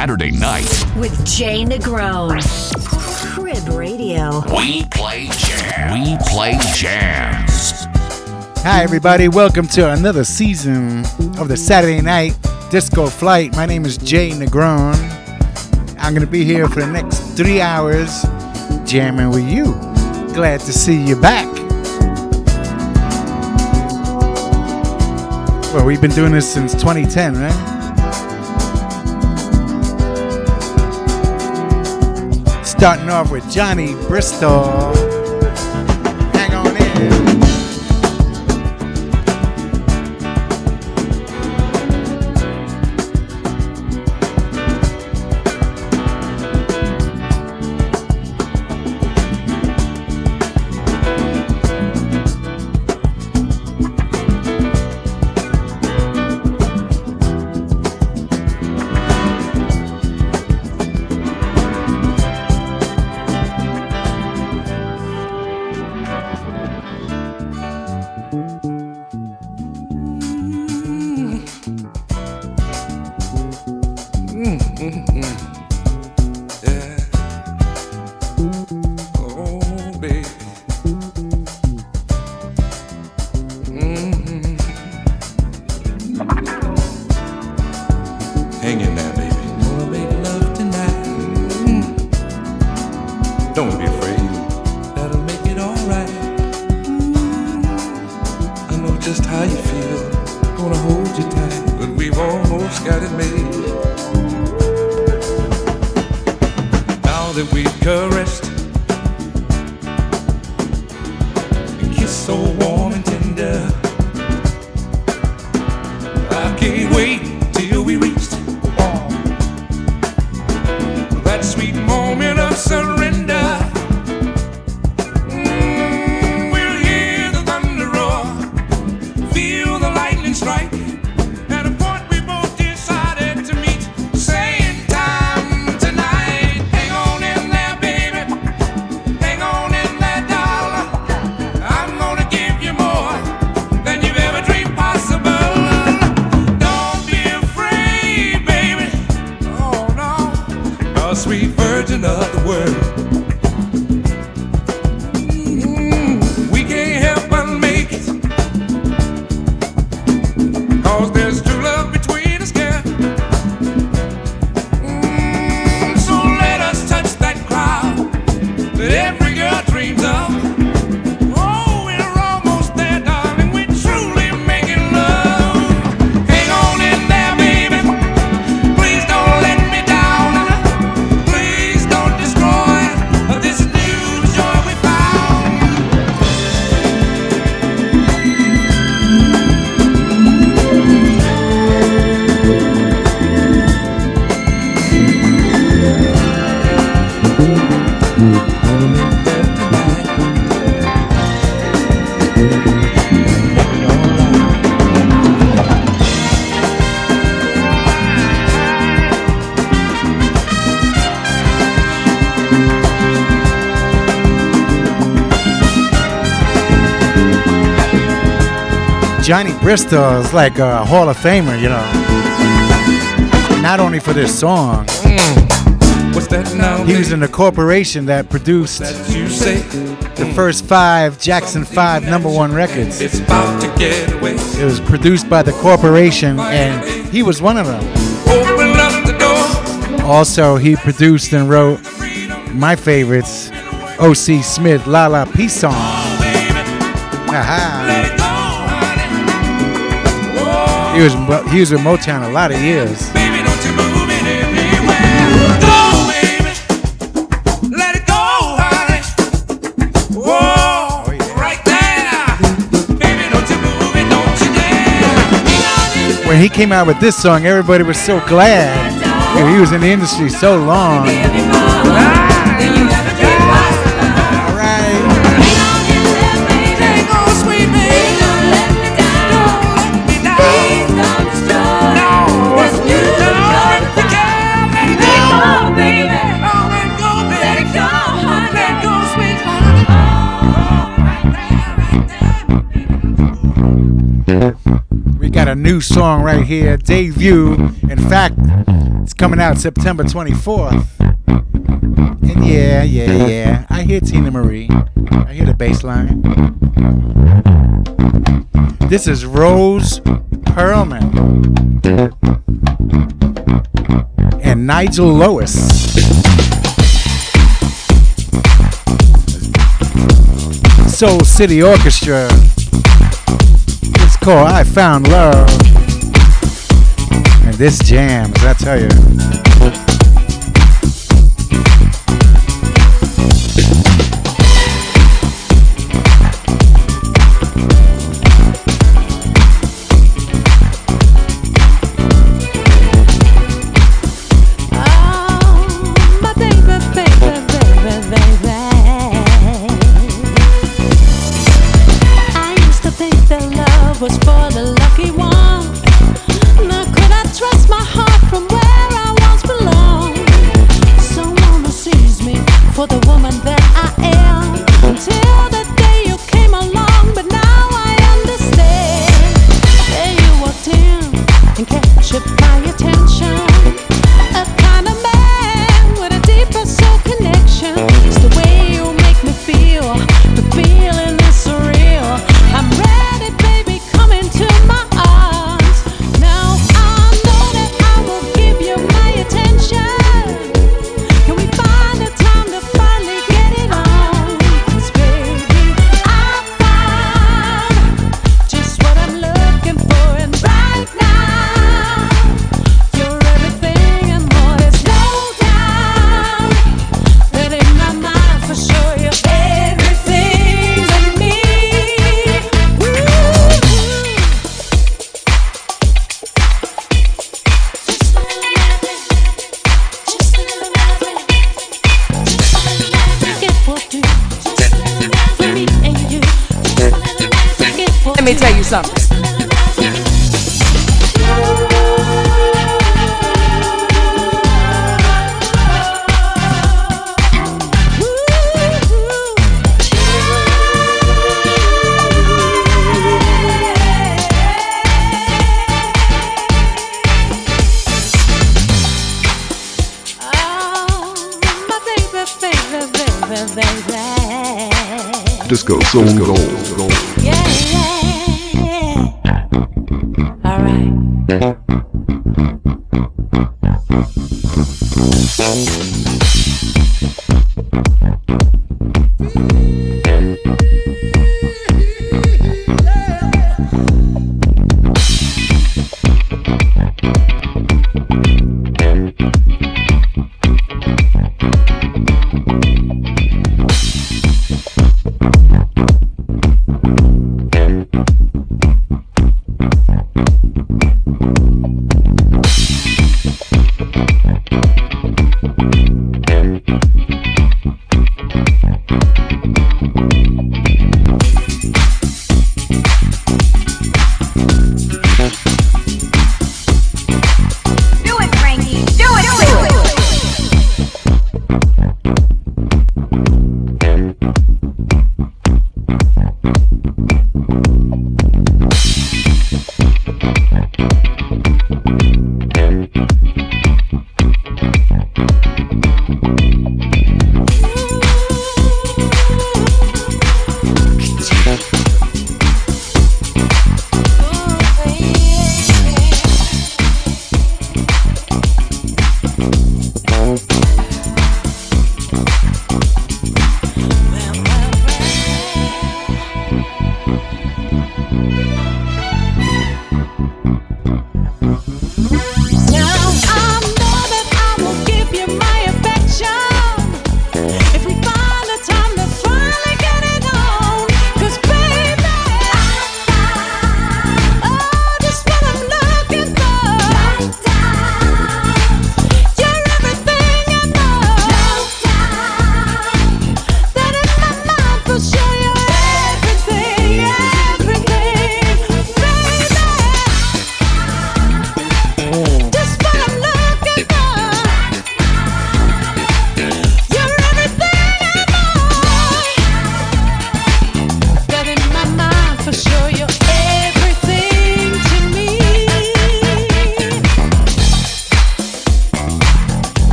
Saturday night with Jay Negron. Crib Radio. We play jams. We play jams. Hi, everybody. Welcome to another season of the Saturday Night Disco Flight. My name is Jay Negron. I'm going to be here for the next three hours jamming with you. Glad to see you back. Well, we've been doing this since 2010, right? Starting off with Johnny Bristol. Bristol is like a Hall of Famer, you know. Not only for this song, mm. What's that now? he was in the corporation that produced that the first five Jackson 5 number one records. it's about to get away. It was produced by the corporation, and he was one of them. Open up the door. Also, he produced and wrote my favorites, O.C. Smith, La La Peace Song. Oh, Aha. He was he was with Motown a lot of years. baby, don't you move it anywhere. Go, baby. Let it go, honey. Whoa, oh, right there. Baby, don't you move it, don't you dare. When he came out with this song, everybody was so glad. He was in the industry so long. We got a new song right here, debut. In fact, it's coming out September 24th. And yeah, yeah, yeah. I hear Teena Marie. I hear the bass line. This is Rose Spearman and Nigel Lowis. Soul City Orchestra called I Found Love. And this jams, I tell you.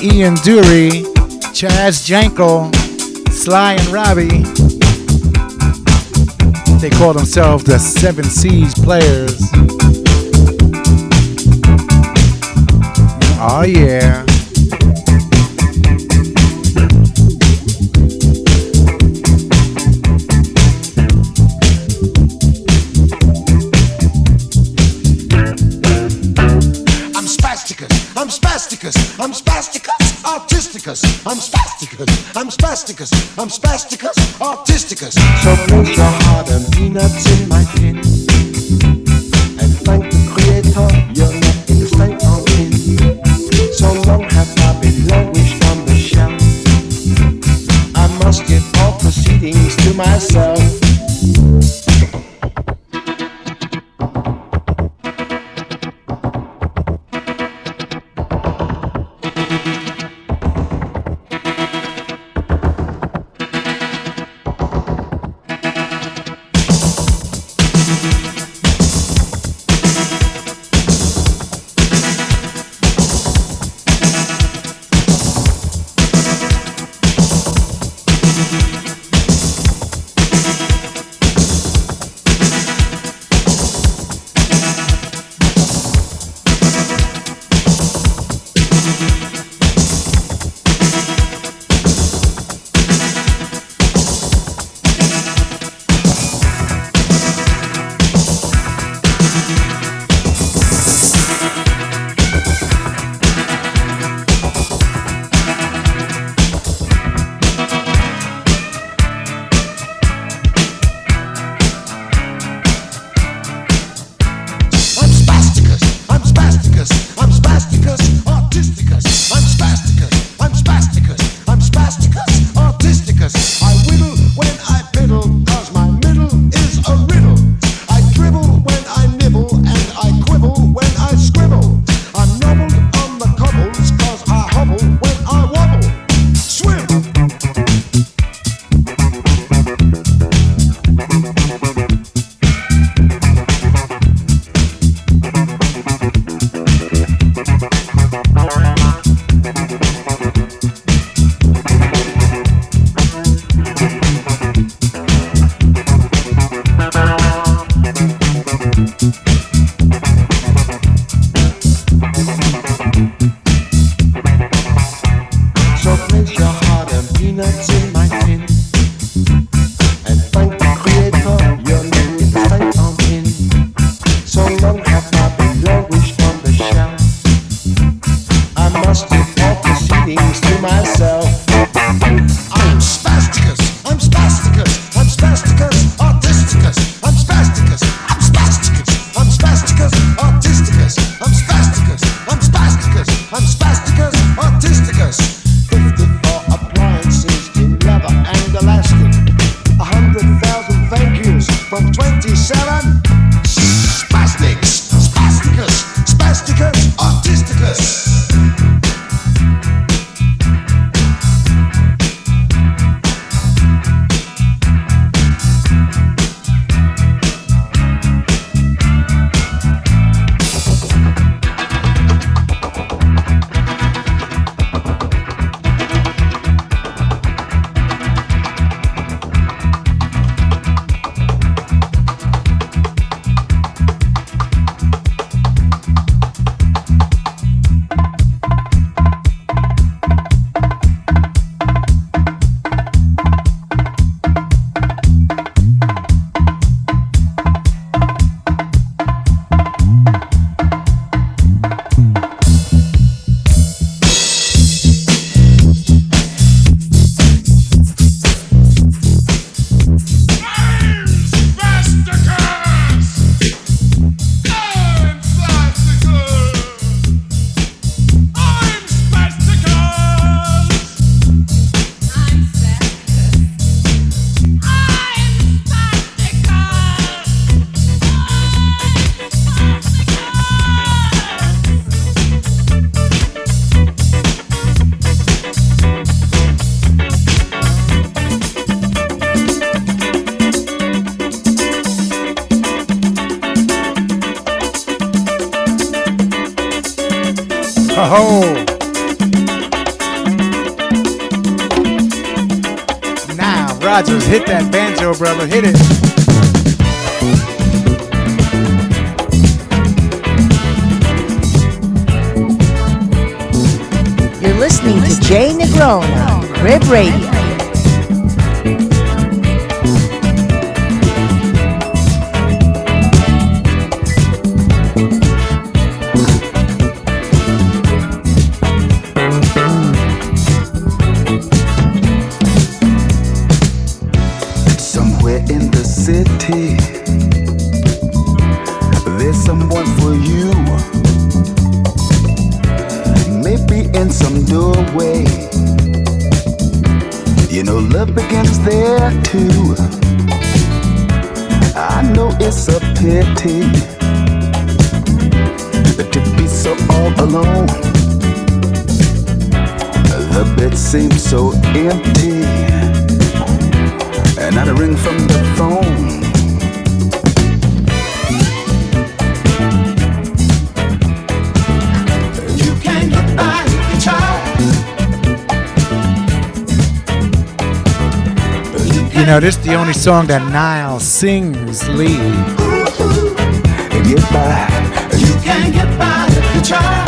Ian Dury, Chaz Jankel, Sly and Robbie. They call themselves the Seven Seas Players. Oh yeah. spasticus. I'm spasticus, autisticus. So put your heart and be peanuts that brother. Hit it. You're listening to Jay Negrona on Crib Radio. Know, this is the only song that Nile sings lead. Get by. You can get by if you try.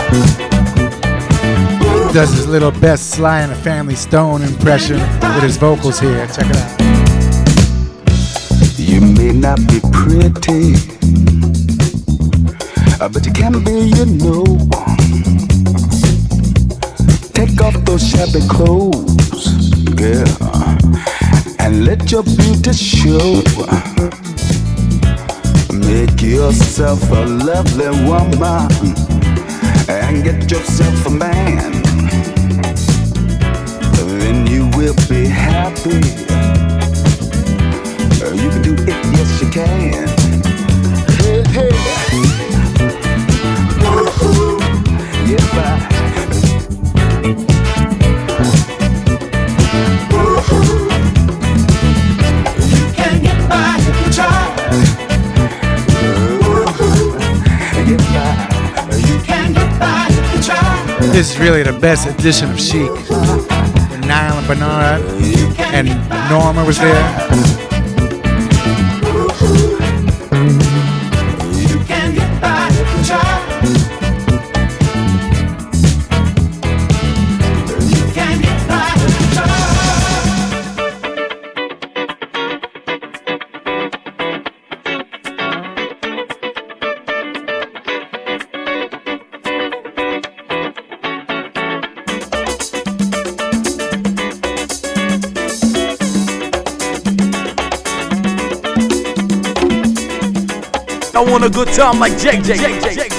Does his little best Sly and the Family Stone impression with his vocals here. Check it out. You may not be pretty, uh, but you can be, you know. Take off those shabby clothes, girl, and let your beauty show. Make yourself a lovely woman and get yourself a man. Then you will be happy. You can do it, yes you can. Hey, hey. Woo-hoo. Get by. This is really the best edition of Chic. When Nile and Bernard and Norma was there. Time like Jake, Jake, Jake, Jake.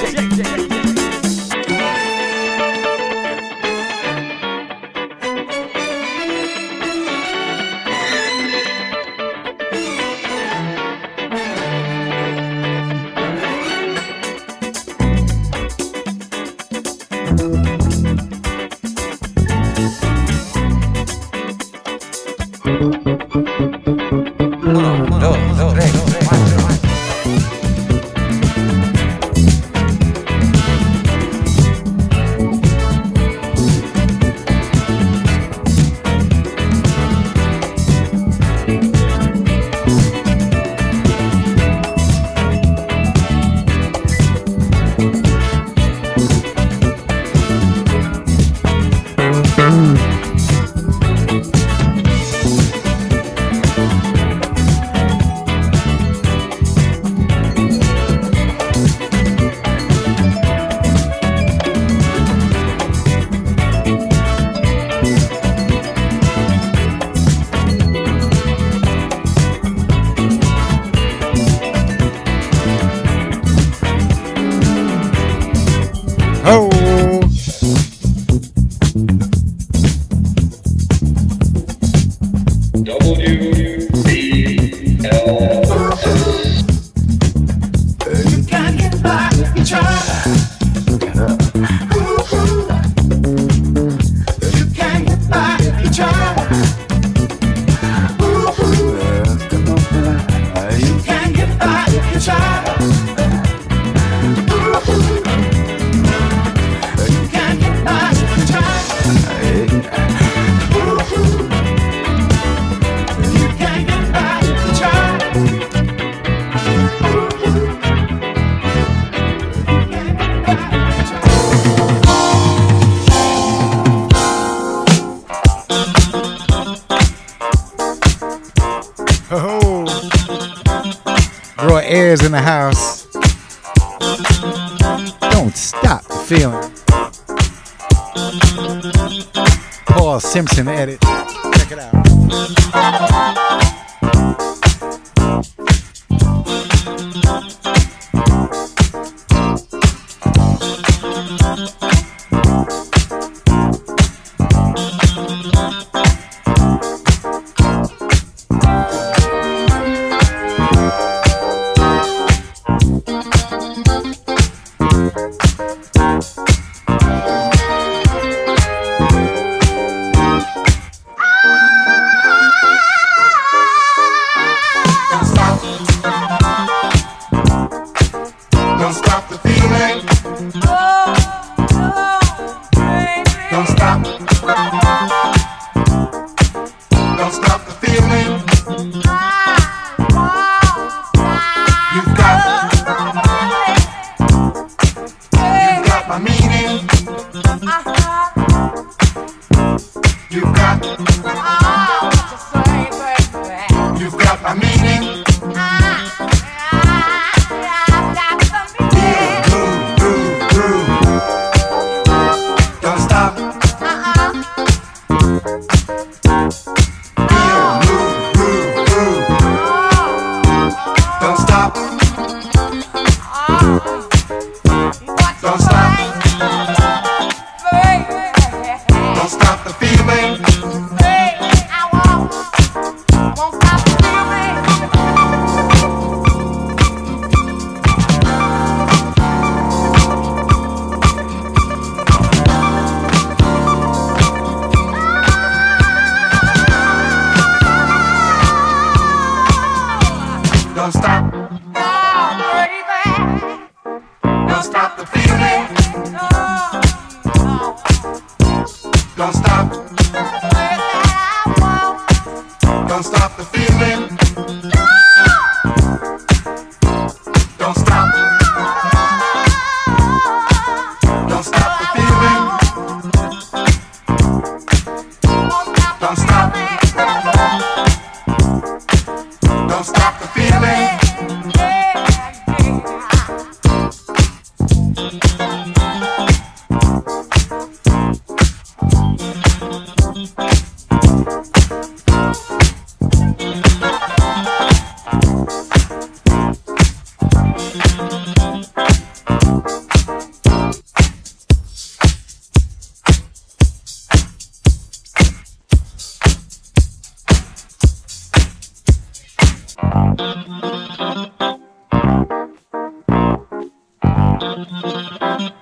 Don't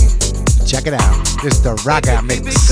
Check it out. This is the Ragga Mix.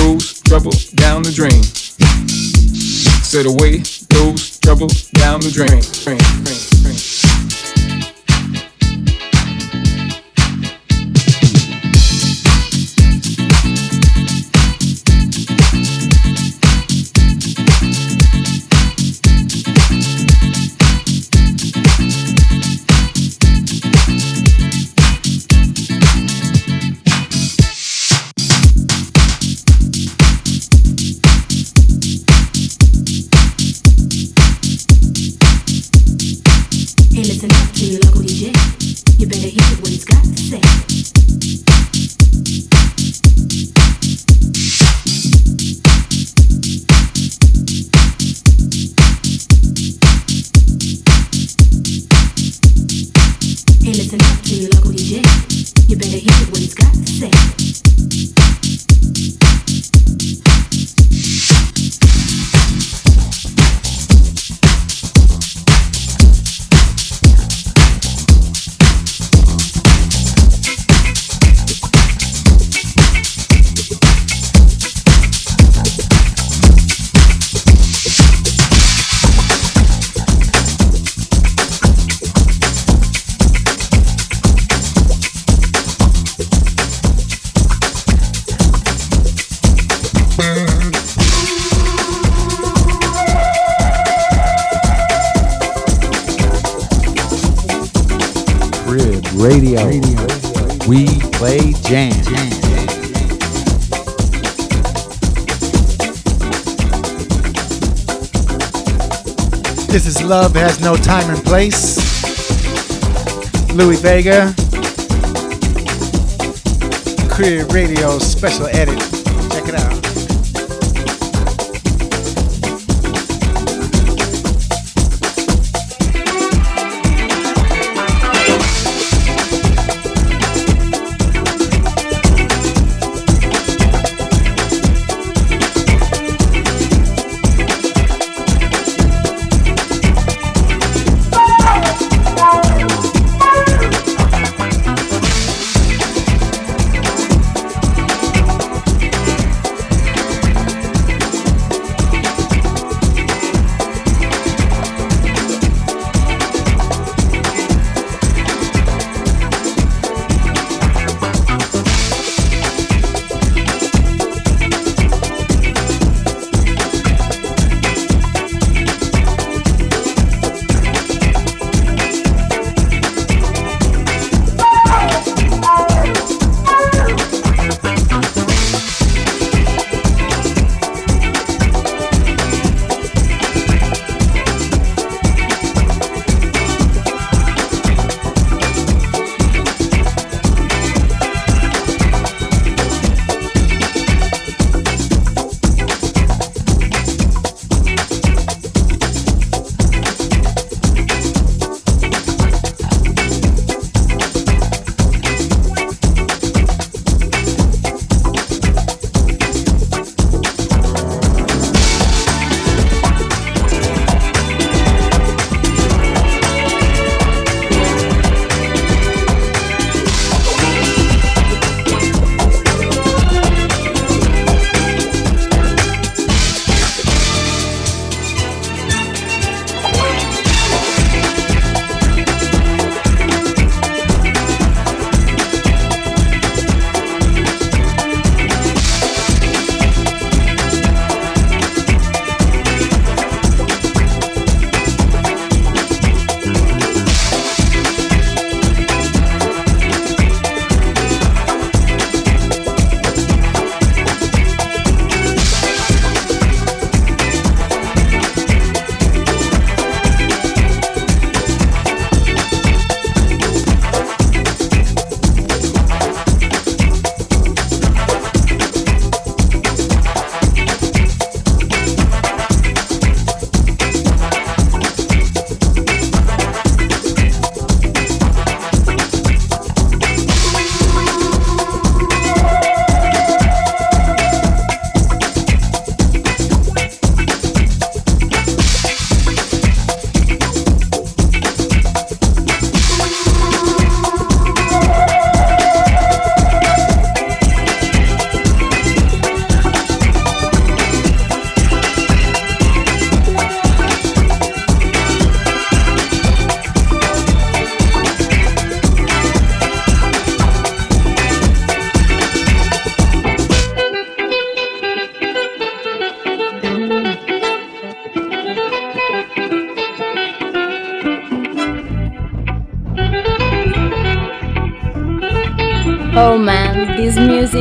goes trouble down the drain. Said away goes trouble down the drain. drain, drain, drain. This is Love Has No Time and Place. Louie Vega. Crib Radio special edit.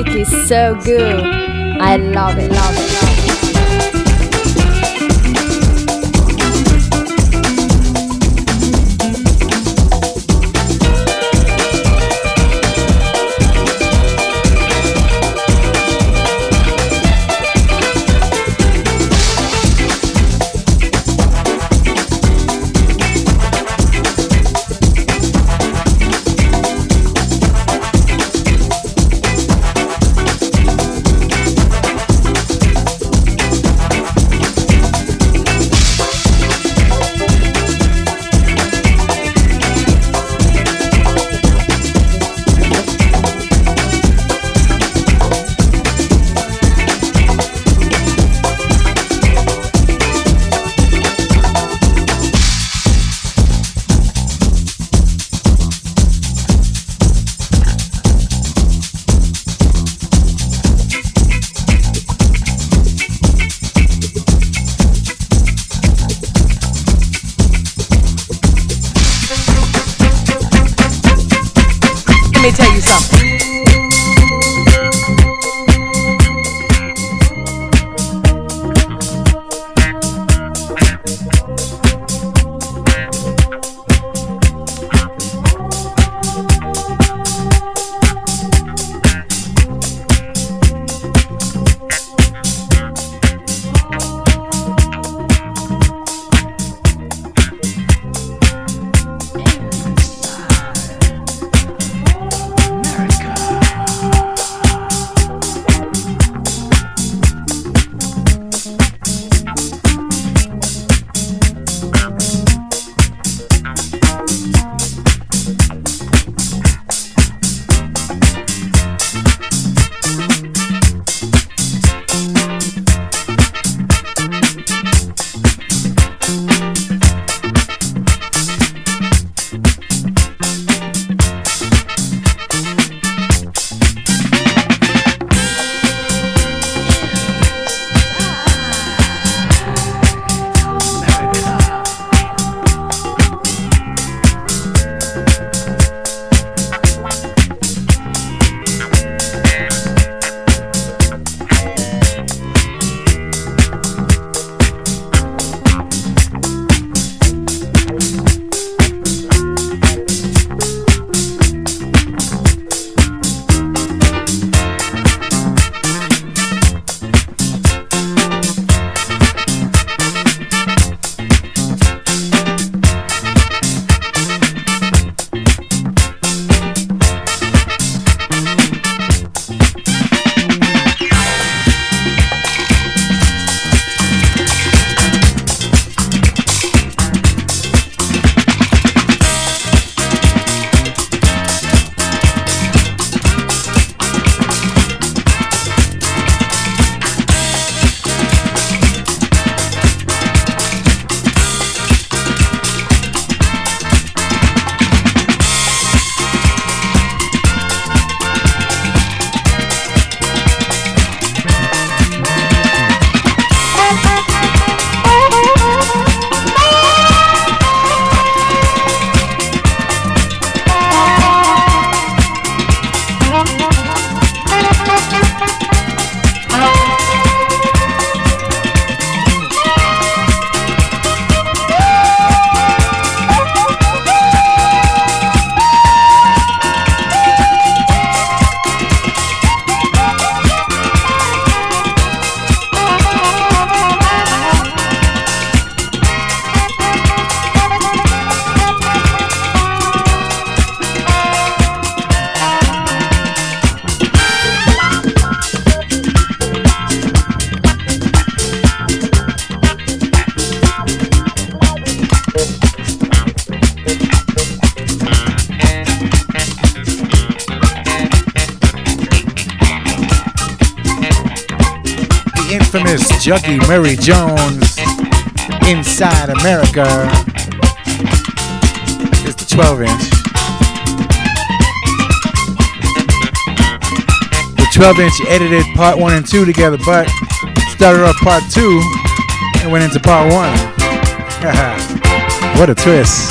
Music is so good. I love it, love it, love it. Juggy Murray Jones Inside America. It's the 12 inch. The 12 inch edited part 1 and 2 together, but started off part 2 and went into part 1. what a twist.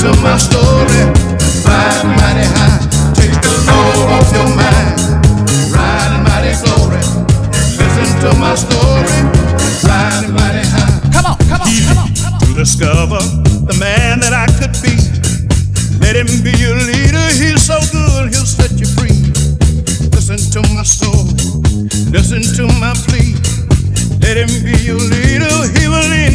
To my story. Ride mighty high. Take the load off your mind. Ride mighty glory. Listen to my story. Ride mighty high. Come on, come on, come on. To discover the man that I could be. Let him be your leader. He's so good, he'll set you free. Listen to my story. Listen to my plea. Let him be your leader. He will end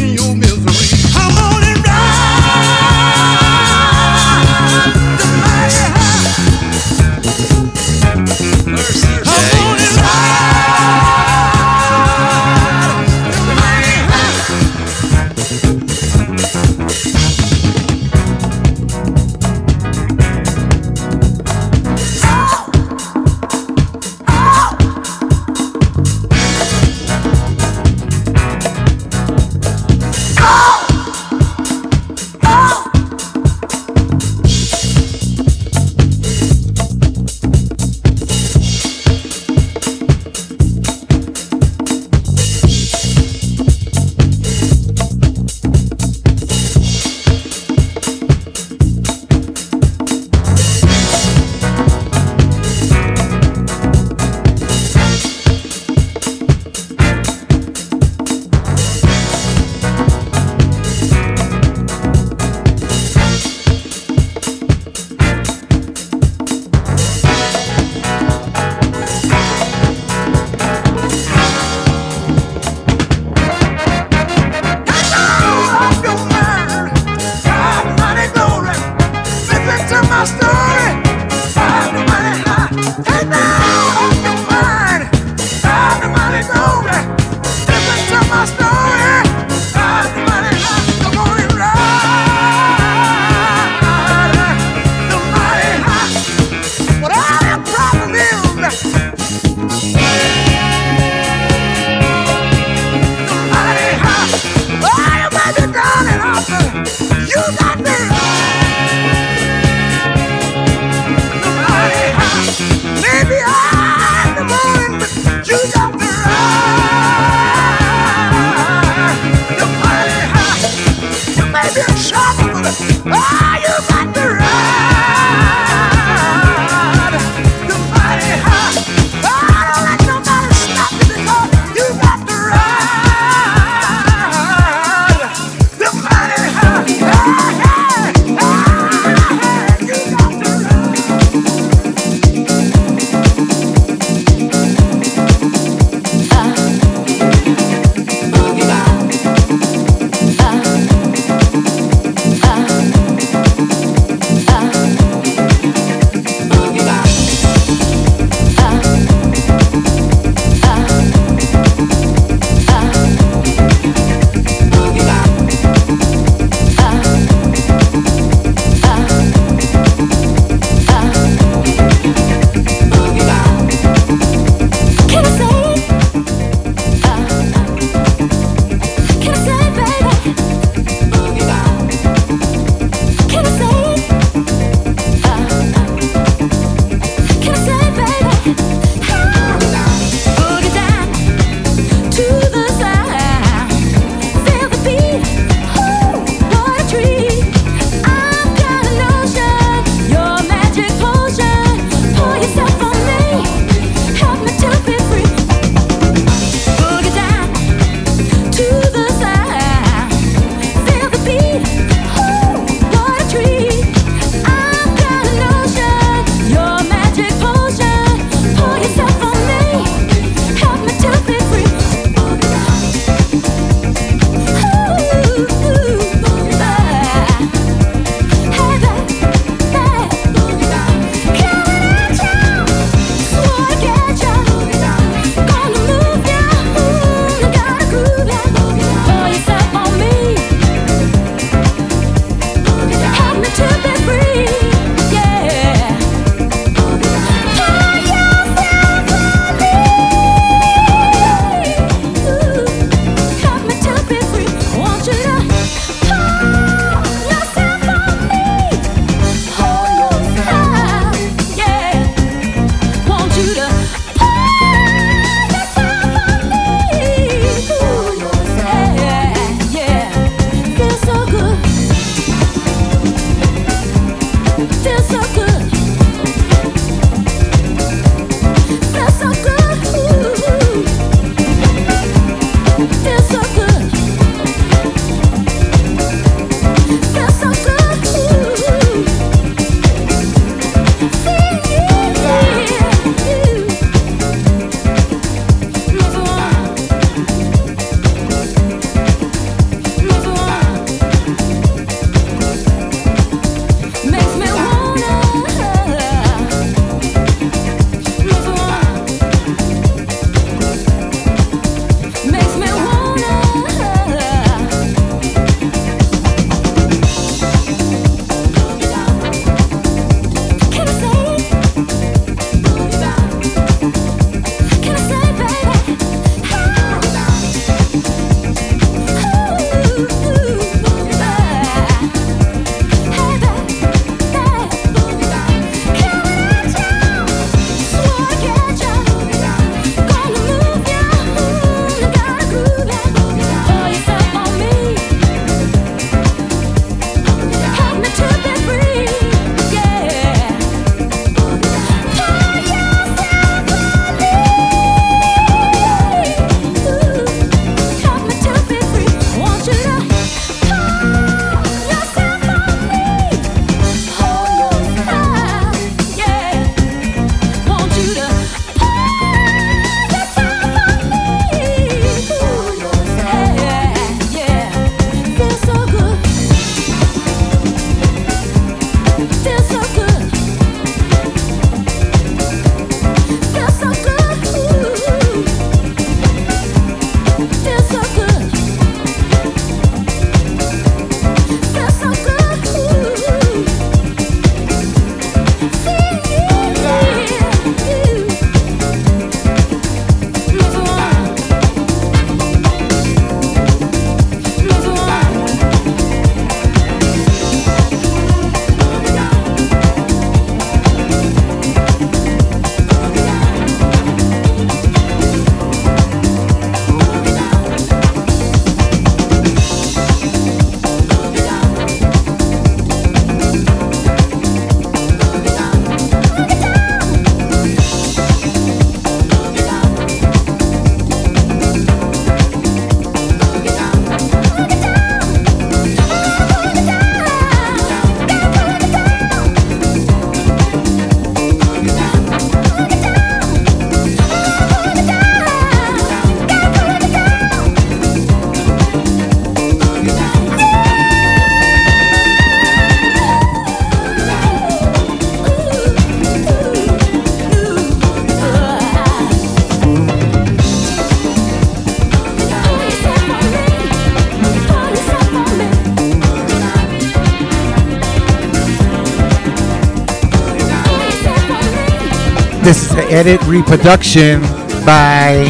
This is the edit reproduction by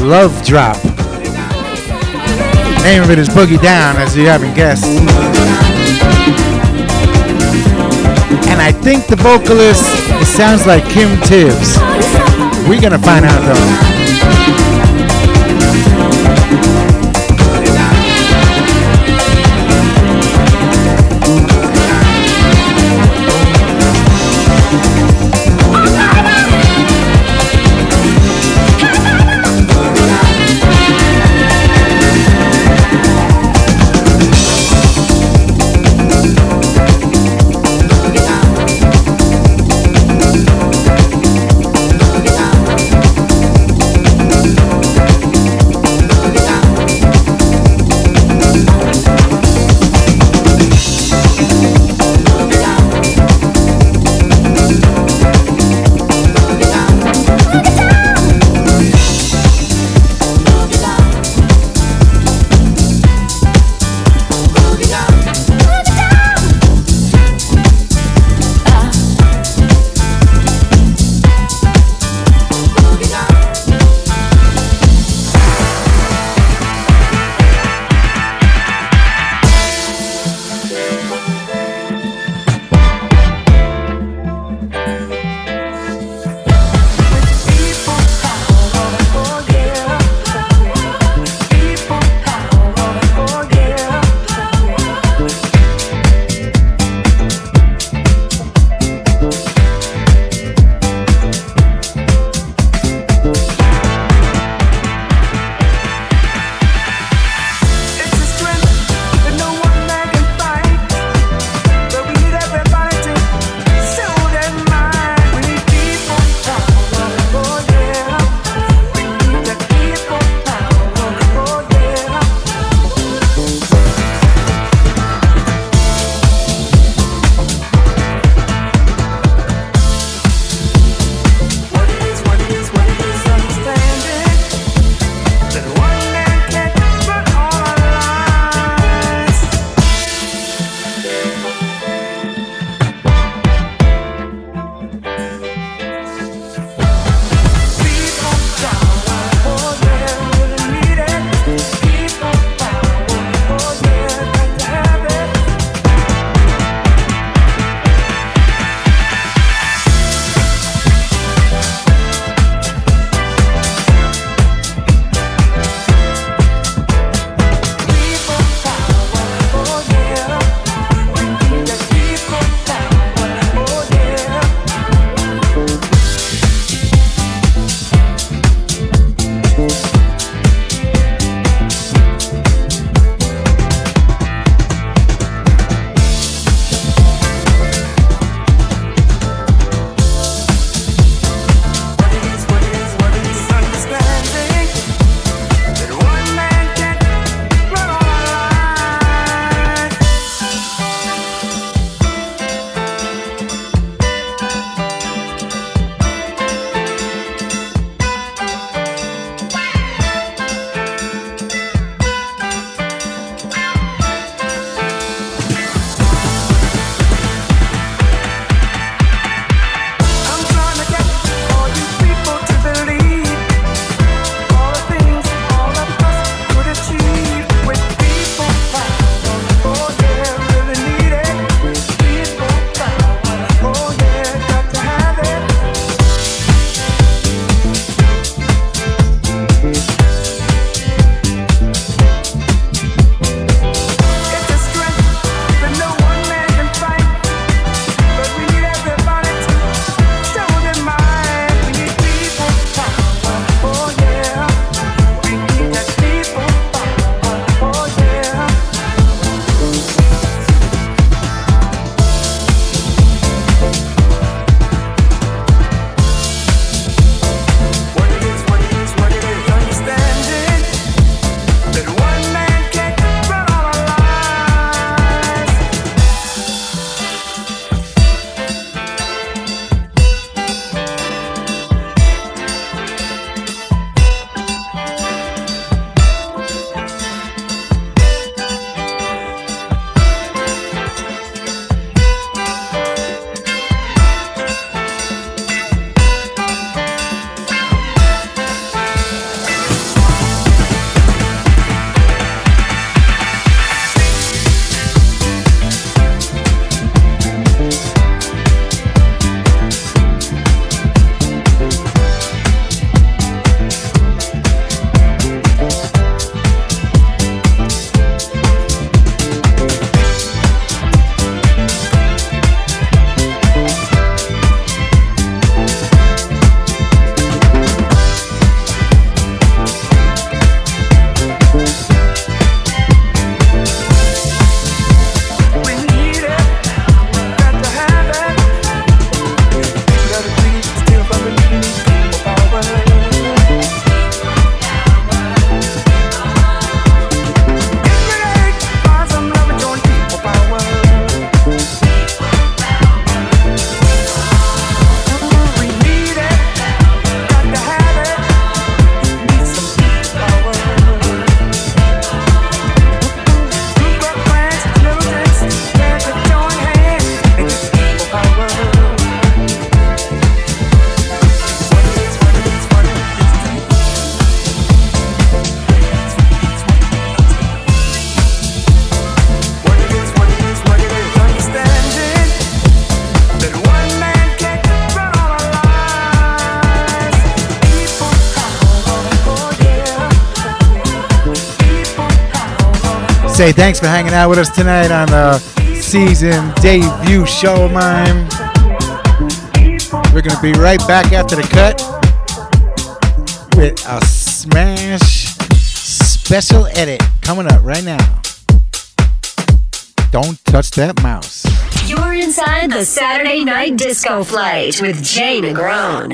Love Drop. Name of it is Boogie Down, as you haven't guessed. And I think the vocalist, it sounds like Kim Tibbs. We're gonna find out though. Say thanks for hanging out with us tonight on the season debut show of mine. We're gonna be right back after the cut with a smash special edit coming up right now. Don't touch that mouse. You're inside the Saturday Night Disco Flight with Jay Negron.